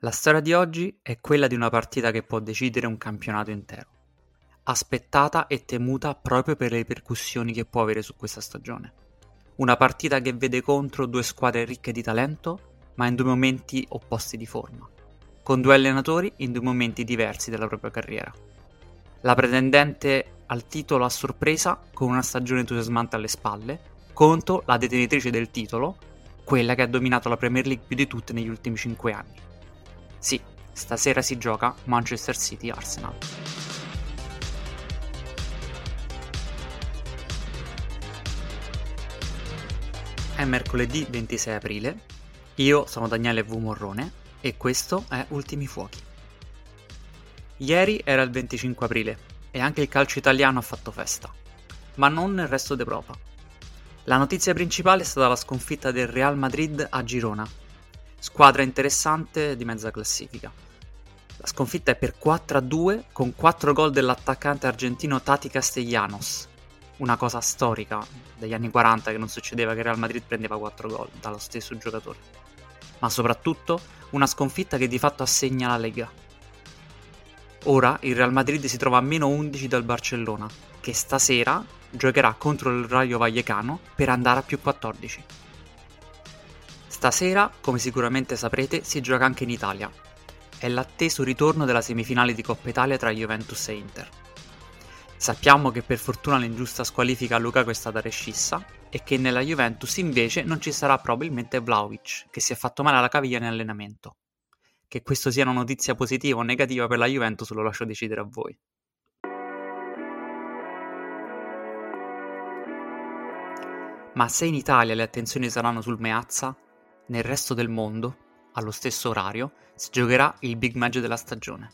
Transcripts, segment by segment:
La storia di oggi è quella di una partita che può decidere un campionato intero, aspettata e temuta proprio per le ripercussioni che può avere su questa stagione. Una partita che vede contro due squadre ricche di talento, ma in due momenti opposti di forma, con due allenatori in due momenti diversi della propria carriera. La pretendente al titolo a sorpresa, con una stagione entusiasmante alle spalle, contro la detenitrice del titolo, quella che ha dominato la Premier League più di tutte negli ultimi 5 anni. Sì, stasera si gioca Manchester City Arsenal. È mercoledì 26 aprile, io sono Daniele V. Morrone e questo è Ultimi Fuochi. Ieri era il 25 aprile e anche il calcio italiano ha fatto festa, ma non nel resto d'Europa. La notizia principale è stata la sconfitta del Real Madrid a Girona, Squadra interessante di mezza classifica. La sconfitta è per 4-2 con 4 gol dell'attaccante argentino Tati Castellanos. Una cosa storica degli anni 40 che non succedeva che Real Madrid prendeva 4 gol dallo stesso giocatore. Ma soprattutto una sconfitta che di fatto assegna la Lega. Ora il Real Madrid si trova a meno 11 dal Barcellona, che stasera giocherà contro il Rayo Vallecano per andare a più 14. Stasera, come sicuramente saprete, si gioca anche in Italia. È l'atteso ritorno della semifinale di Coppa Italia tra Juventus e Inter. Sappiamo che per fortuna l'ingiusta squalifica a Lukaku è stata rescissa e che nella Juventus invece non ci sarà probabilmente Vlaovic, che si è fatto male alla caviglia in allenamento. Che questo sia una notizia positiva o negativa per la Juventus lo lascio decidere a voi. Ma se in Italia le attenzioni saranno sul Meazza, nel resto del mondo, allo stesso orario, si giocherà il big match della stagione,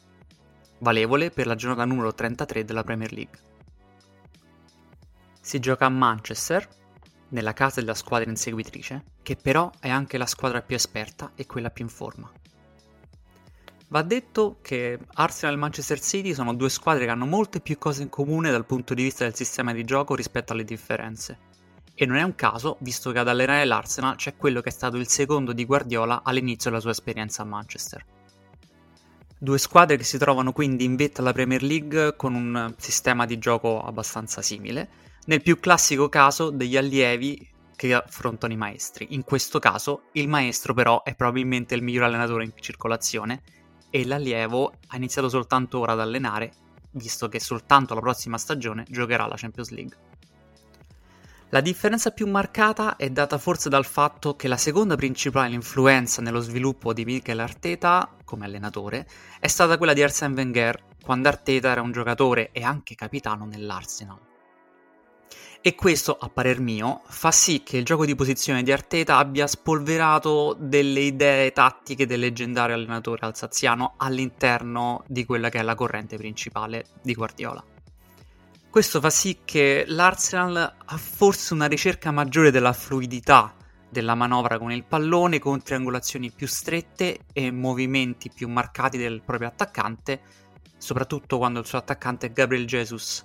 valevole per la giornata numero 33 della Premier League. Si gioca a Manchester, nella casa della squadra inseguitrice, che però è anche la squadra più esperta e quella più in forma. Va detto che Arsenal e Manchester City sono due squadre che hanno molte più cose in comune dal punto di vista del sistema di gioco rispetto alle differenze e non è un caso, visto che ad allenare l'Arsenal c'è quello che è stato il secondo di Guardiola all'inizio della sua esperienza a Manchester. Due squadre che si trovano quindi in vetta alla Premier League con un sistema di gioco abbastanza simile, nel più classico caso degli allievi che affrontano i maestri. In questo caso il maestro però è probabilmente il miglior allenatore in circolazione e l'allievo ha iniziato soltanto ora ad allenare, visto che soltanto la prossima stagione giocherà la Champions League. La differenza più marcata è data forse dal fatto che la seconda principale influenza nello sviluppo di Mikel Arteta come allenatore è stata quella di Arsène Wenger, quando Arteta era un giocatore e anche capitano nell'Arsenal. E questo, a parer mio, fa sì che il gioco di posizione di Arteta abbia spolverato delle idee tattiche del leggendario allenatore alsaziano all'interno di quella che è la corrente principale di Guardiola. Questo fa sì che l'Arsenal ha forse una ricerca maggiore della fluidità della manovra con il pallone, con triangolazioni più strette e movimenti più marcati del proprio attaccante, soprattutto quando il suo attaccante è Gabriel Jesus,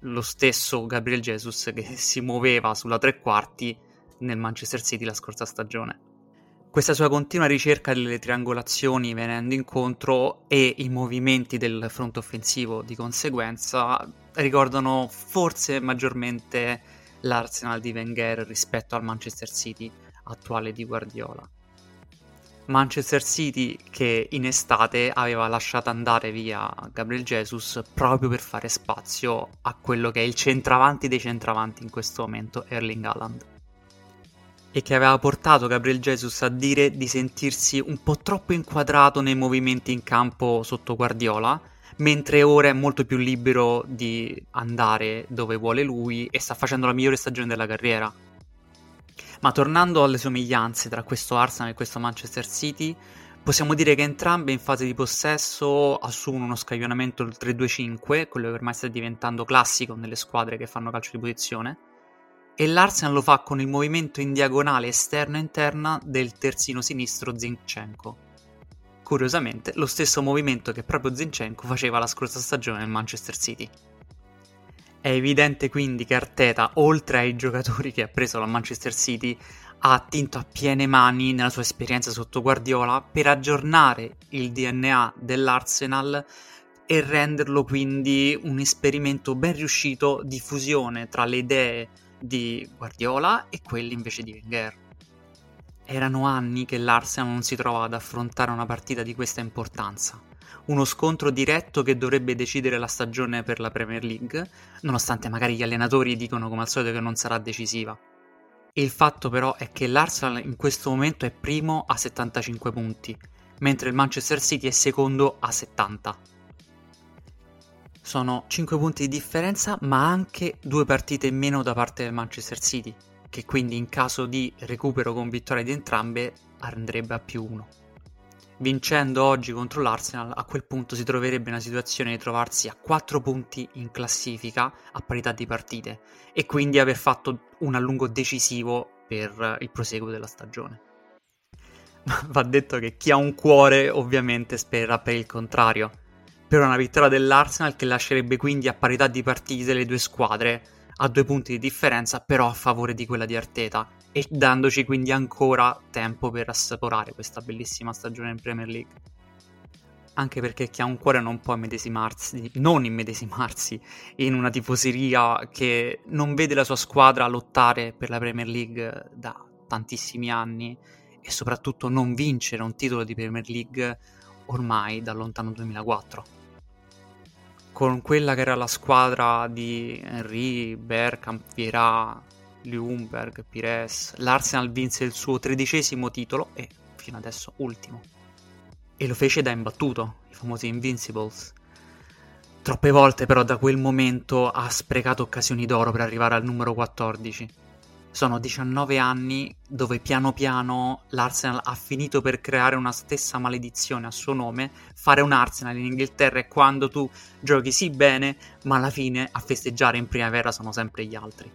lo stesso Gabriel Jesus che si muoveva sulla tre quarti nel Manchester City la scorsa stagione. Questa sua continua ricerca delle triangolazioni venendo incontro e i movimenti del fronte offensivo di conseguenza ricordano forse maggiormente l'Arsenal di Wenger rispetto al Manchester City attuale di Guardiola. Manchester City che in estate aveva lasciato andare via Gabriel Jesus proprio per fare spazio a quello che è il centravanti dei centravanti in questo momento, Erling Haaland e che aveva portato Gabriel Jesus a dire di sentirsi un po' troppo inquadrato nei movimenti in campo sotto Guardiola, mentre ora è molto più libero di andare dove vuole lui e sta facendo la migliore stagione della carriera. Ma tornando alle somiglianze tra questo Arsenal e questo Manchester City, possiamo dire che entrambe in fase di possesso assumono uno scaglionamento del 3-2-5, quello che ormai sta diventando classico nelle squadre che fanno calcio di posizione e l'Arsenal lo fa con il movimento in diagonale esterna e interna del terzino sinistro Zinchenko. Curiosamente, lo stesso movimento che proprio Zinchenko faceva la scorsa stagione nel Manchester City. È evidente quindi che Arteta, oltre ai giocatori che ha preso dal Manchester City, ha attinto a piene mani nella sua esperienza sotto Guardiola per aggiornare il DNA dell'Arsenal e renderlo quindi un esperimento ben riuscito di fusione tra le idee di Guardiola e quelle invece di Wenger. Erano anni che l'Arsenal non si trovava ad affrontare una partita di questa importanza uno scontro diretto che dovrebbe decidere la stagione per la Premier League, nonostante magari gli allenatori dicono come al solito che non sarà decisiva. Il fatto però è che l'Arsenal in questo momento è primo a 75 punti, mentre il Manchester City è secondo a 70. Sono 5 punti di differenza, ma anche due partite in meno da parte del Manchester City, che quindi in caso di recupero con vittoria di entrambe andrebbe a più 1 vincendo oggi contro l'Arsenal, a quel punto si troverebbe in una situazione di trovarsi a 4 punti in classifica a parità di partite e quindi aver fatto un allungo decisivo per il proseguo della stagione. Va detto che chi ha un cuore ovviamente spererà per il contrario, per una vittoria dell'Arsenal che lascerebbe quindi a parità di partite le due squadre a due punti di differenza, però a favore di quella di Arteta e dandoci quindi ancora tempo per assaporare questa bellissima stagione in Premier League. Anche perché chi ha un cuore non può immedesimarsi, non immedesimarsi in una tifoseria che non vede la sua squadra lottare per la Premier League da tantissimi anni e soprattutto non vincere un titolo di Premier League ormai dal lontano 2004 con quella che era la squadra di Henry, Bergkamp, Vieira, Ljungberg, Pires, l'Arsenal vinse il suo tredicesimo titolo e fino adesso ultimo. E lo fece da imbattuto, i famosi Invincibles. Troppe volte però da quel momento ha sprecato occasioni d'oro per arrivare al numero 14 sono 19 anni dove piano piano l'Arsenal ha finito per creare una stessa maledizione a suo nome. Fare un Arsenal in Inghilterra è quando tu giochi sì bene, ma alla fine a festeggiare in primavera sono sempre gli altri.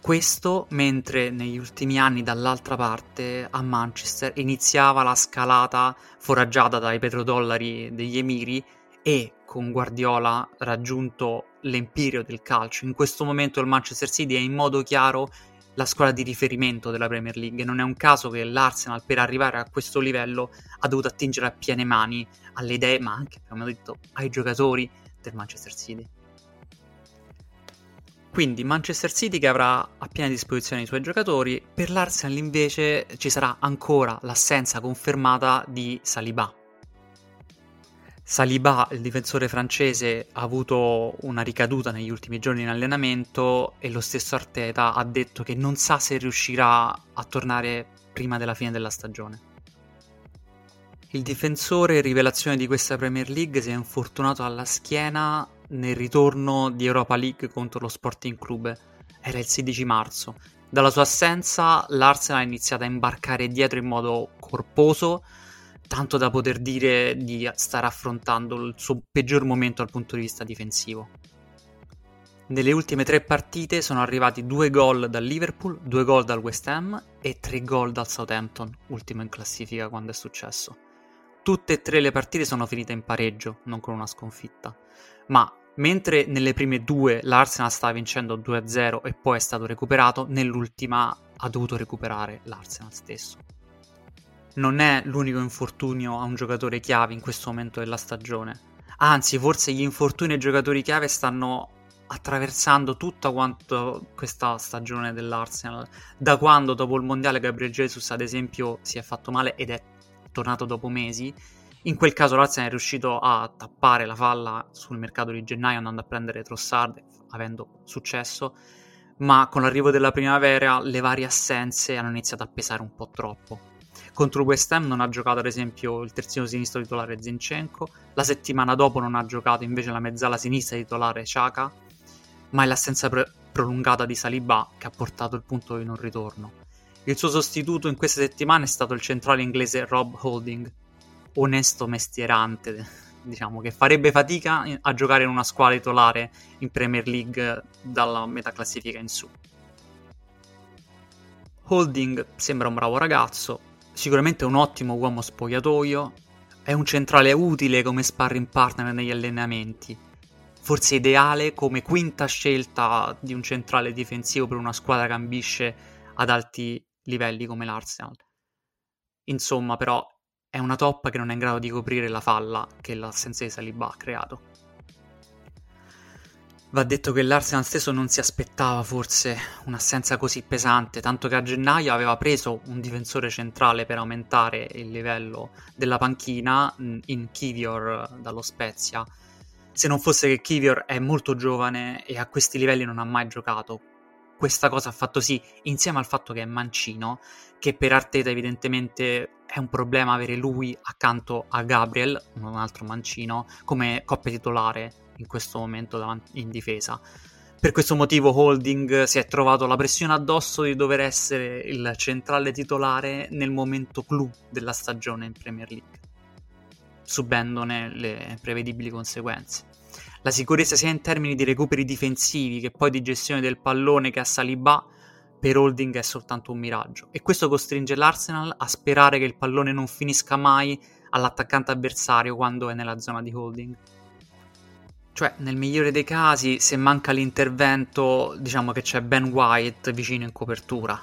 Questo mentre negli ultimi anni dall'altra parte a Manchester iniziava la scalata foraggiata dai petrodollari degli emiri e con Guardiola raggiunto l'empirio del calcio. In questo momento il Manchester City è in modo chiaro la squadra di riferimento della Premier League. Non è un caso che l'Arsenal per arrivare a questo livello ha dovuto attingere a piene mani alle idee, ma anche, come ho detto, ai giocatori del Manchester City. Quindi Manchester City che avrà a piena disposizione i suoi giocatori, per l'Arsenal invece ci sarà ancora l'assenza confermata di Saliba Saliba, il difensore francese, ha avuto una ricaduta negli ultimi giorni in allenamento e lo stesso Arteta ha detto che non sa se riuscirà a tornare prima della fine della stagione. Il difensore rivelazione di questa Premier League si è infortunato alla schiena nel ritorno di Europa League contro lo Sporting Club. Era il 16 marzo. Dalla sua assenza l'Arsenal ha iniziato a imbarcare dietro in modo corposo tanto da poter dire di stare affrontando il suo peggior momento dal punto di vista difensivo. Nelle ultime tre partite sono arrivati due gol dal Liverpool, due gol dal West Ham e tre gol dal Southampton, ultimo in classifica quando è successo. Tutte e tre le partite sono finite in pareggio, non con una sconfitta. Ma mentre nelle prime due l'Arsenal stava vincendo 2-0 e poi è stato recuperato, nell'ultima ha dovuto recuperare l'Arsenal stesso non è l'unico infortunio a un giocatore chiave in questo momento della stagione. Anzi, forse gli infortuni ai giocatori chiave stanno attraversando tutta questa stagione dell'Arsenal. Da quando dopo il mondiale Gabriel Jesus, ad esempio, si è fatto male ed è tornato dopo mesi. In quel caso l'Arsenal è riuscito a tappare la falla sul mercato di gennaio andando a prendere Trossard, avendo successo, ma con l'arrivo della primavera le varie assenze hanno iniziato a pesare un po' troppo. Contro West Ham non ha giocato ad esempio il terzino sinistro titolare Zinchenko, la settimana dopo non ha giocato invece la mezzala sinistra titolare Chaka, ma è l'assenza pre- prolungata di Saliba che ha portato il punto di non ritorno. Il suo sostituto in queste settimane è stato il centrale inglese Rob Holding, onesto mestierante, diciamo, che farebbe fatica a giocare in una squadra titolare in Premier League dalla metà classifica in su. Holding sembra un bravo ragazzo, sicuramente un ottimo uomo spogliatoio, è un centrale utile come sparring partner negli allenamenti, forse ideale come quinta scelta di un centrale difensivo per una squadra che ambisce ad alti livelli come l'Arsenal. Insomma, però, è una top che non è in grado di coprire la falla che l'assenza di Saliba ha creato. Va detto che l'Arsenal stesso non si aspettava forse un'assenza così pesante, tanto che a gennaio aveva preso un difensore centrale per aumentare il livello della panchina in Kivior dallo Spezia. Se non fosse che Kivior è molto giovane e a questi livelli non ha mai giocato, questa cosa ha fatto sì, insieme al fatto che è mancino, che per Arteta evidentemente è un problema avere lui accanto a Gabriel, un altro mancino, come coppia titolare in questo momento in difesa. Per questo motivo Holding si è trovato la pressione addosso di dover essere il centrale titolare nel momento clou della stagione in Premier League, subendone le prevedibili conseguenze. La sicurezza sia in termini di recuperi difensivi che poi di gestione del pallone che a Saliba per Holding è soltanto un miraggio e questo costringe l'Arsenal a sperare che il pallone non finisca mai all'attaccante avversario quando è nella zona di Holding. Cioè, nel migliore dei casi, se manca l'intervento, diciamo che c'è Ben White vicino in copertura.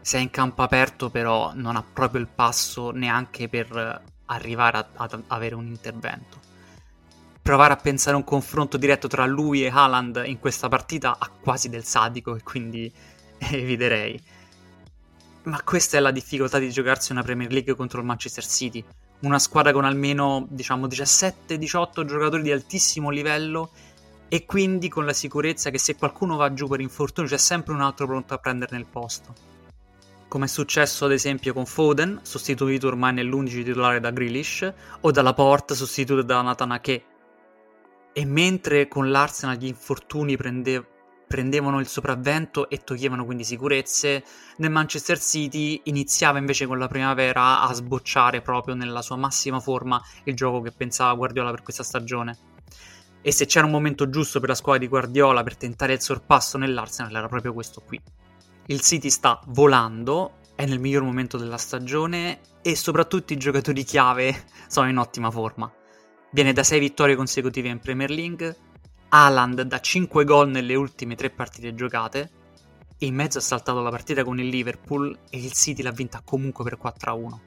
Se è in campo aperto, però, non ha proprio il passo neanche per arrivare ad avere un intervento. Provare a pensare a un confronto diretto tra lui e Haaland in questa partita ha quasi del sadico e quindi eviterei. Ma questa è la difficoltà di giocarsi una Premier League contro il Manchester City una squadra con almeno diciamo 17-18 giocatori di altissimo livello e quindi con la sicurezza che se qualcuno va giù per infortunio c'è sempre un altro pronto a prenderne il posto. Come è successo ad esempio con Foden, sostituito ormai nell'11 titolare da Grealish, o dalla Porte, sostituito da Nathan Ake. E mentre con l'Arsenal gli infortuni prendevano prendevano il sopravvento e toglievano quindi sicurezze, nel Manchester City iniziava invece con la primavera a sbocciare proprio nella sua massima forma il gioco che pensava Guardiola per questa stagione. E se c'era un momento giusto per la squadra di Guardiola per tentare il sorpasso nell'Arsenal era proprio questo qui. Il City sta volando, è nel miglior momento della stagione e soprattutto i giocatori chiave sono in ottima forma. Viene da 6 vittorie consecutive in Premier League, Haaland da 5 gol nelle ultime 3 partite giocate e in mezzo ha saltato la partita con il Liverpool e il City l'ha vinta comunque per 4-1.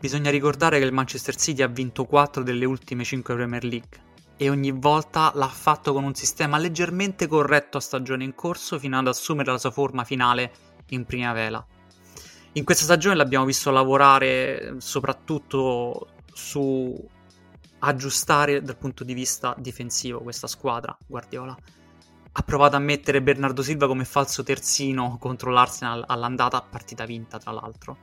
Bisogna ricordare che il Manchester City ha vinto 4 delle ultime 5 Premier League e ogni volta l'ha fatto con un sistema leggermente corretto a stagione in corso fino ad assumere la sua forma finale in primavera. In questa stagione l'abbiamo visto lavorare soprattutto su aggiustare dal punto di vista difensivo questa squadra, Guardiola. Ha provato a mettere Bernardo Silva come falso terzino contro l'Arsenal all'andata, partita vinta tra l'altro.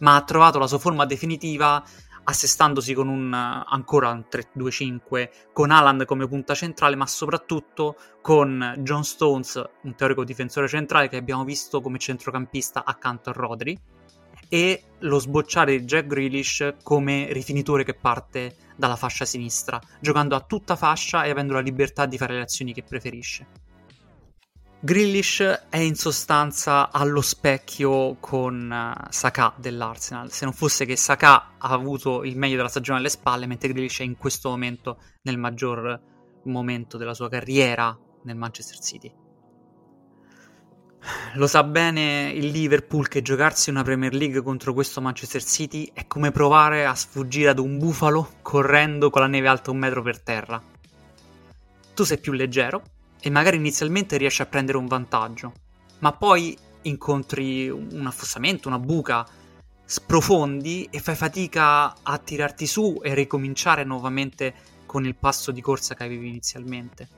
Ma ha trovato la sua forma definitiva assestandosi con un ancora un 3-2-5 con Alan come punta centrale, ma soprattutto con John Stones, un teorico difensore centrale che abbiamo visto come centrocampista accanto a Rodri, e lo sbocciare di Jack Grealish come rifinitore che parte dalla fascia sinistra, giocando a tutta fascia e avendo la libertà di fare le azioni che preferisce. Grealish è in sostanza allo specchio con uh, Saka dell'Arsenal, se non fosse che Saka ha avuto il meglio della stagione alle spalle, mentre Grealish è in questo momento nel maggior momento della sua carriera nel Manchester City. Lo sa bene il Liverpool che giocarsi una Premier League contro questo Manchester City è come provare a sfuggire ad un bufalo correndo con la neve alta un metro per terra. Tu sei più leggero e magari inizialmente riesci a prendere un vantaggio, ma poi incontri un affossamento, una buca, sprofondi e fai fatica a tirarti su e ricominciare nuovamente con il passo di corsa che avevi inizialmente.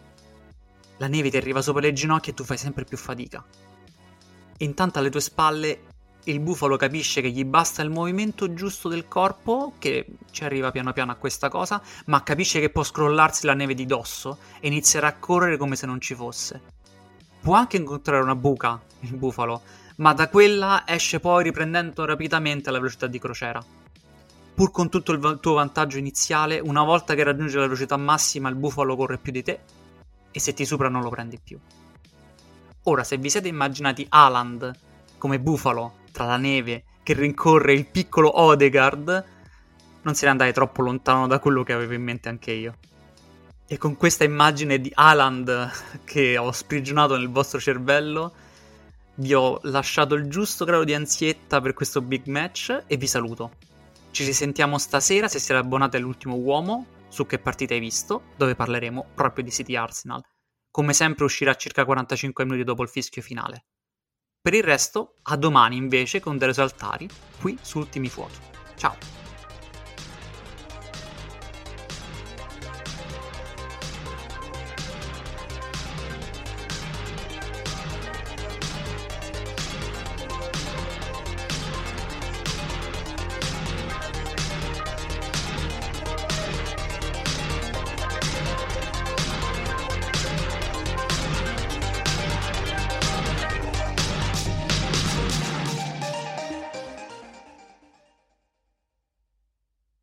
La neve ti arriva sopra le ginocchia e tu fai sempre più fatica. Intanto alle tue spalle il bufalo capisce che gli basta il movimento giusto del corpo, che ci arriva piano piano a questa cosa, ma capisce che può scrollarsi la neve di dosso e inizierà a correre come se non ci fosse. Può anche incontrare una buca, il bufalo, ma da quella esce poi riprendendo rapidamente la velocità di crociera. Pur con tutto il tuo vantaggio iniziale, una volta che raggiunge la velocità massima il bufalo corre più di te e se ti supera non lo prendi più. Ora, se vi siete immaginati Aland come bufalo tra la neve che rincorre il piccolo Odegaard, non se ne andate troppo lontano da quello che avevo in mente anche io. E con questa immagine di Aland che ho sprigionato nel vostro cervello, vi ho lasciato il giusto grado di ansietta per questo big match e vi saluto. Ci risentiamo stasera se siete abbonati all'ultimo uomo su che partita hai visto, dove parleremo proprio di City Arsenal. Come sempre uscirà circa 45 minuti dopo il fischio finale. Per il resto, a domani invece con Dere Saltari, qui su Ultimi Fuochi. Ciao!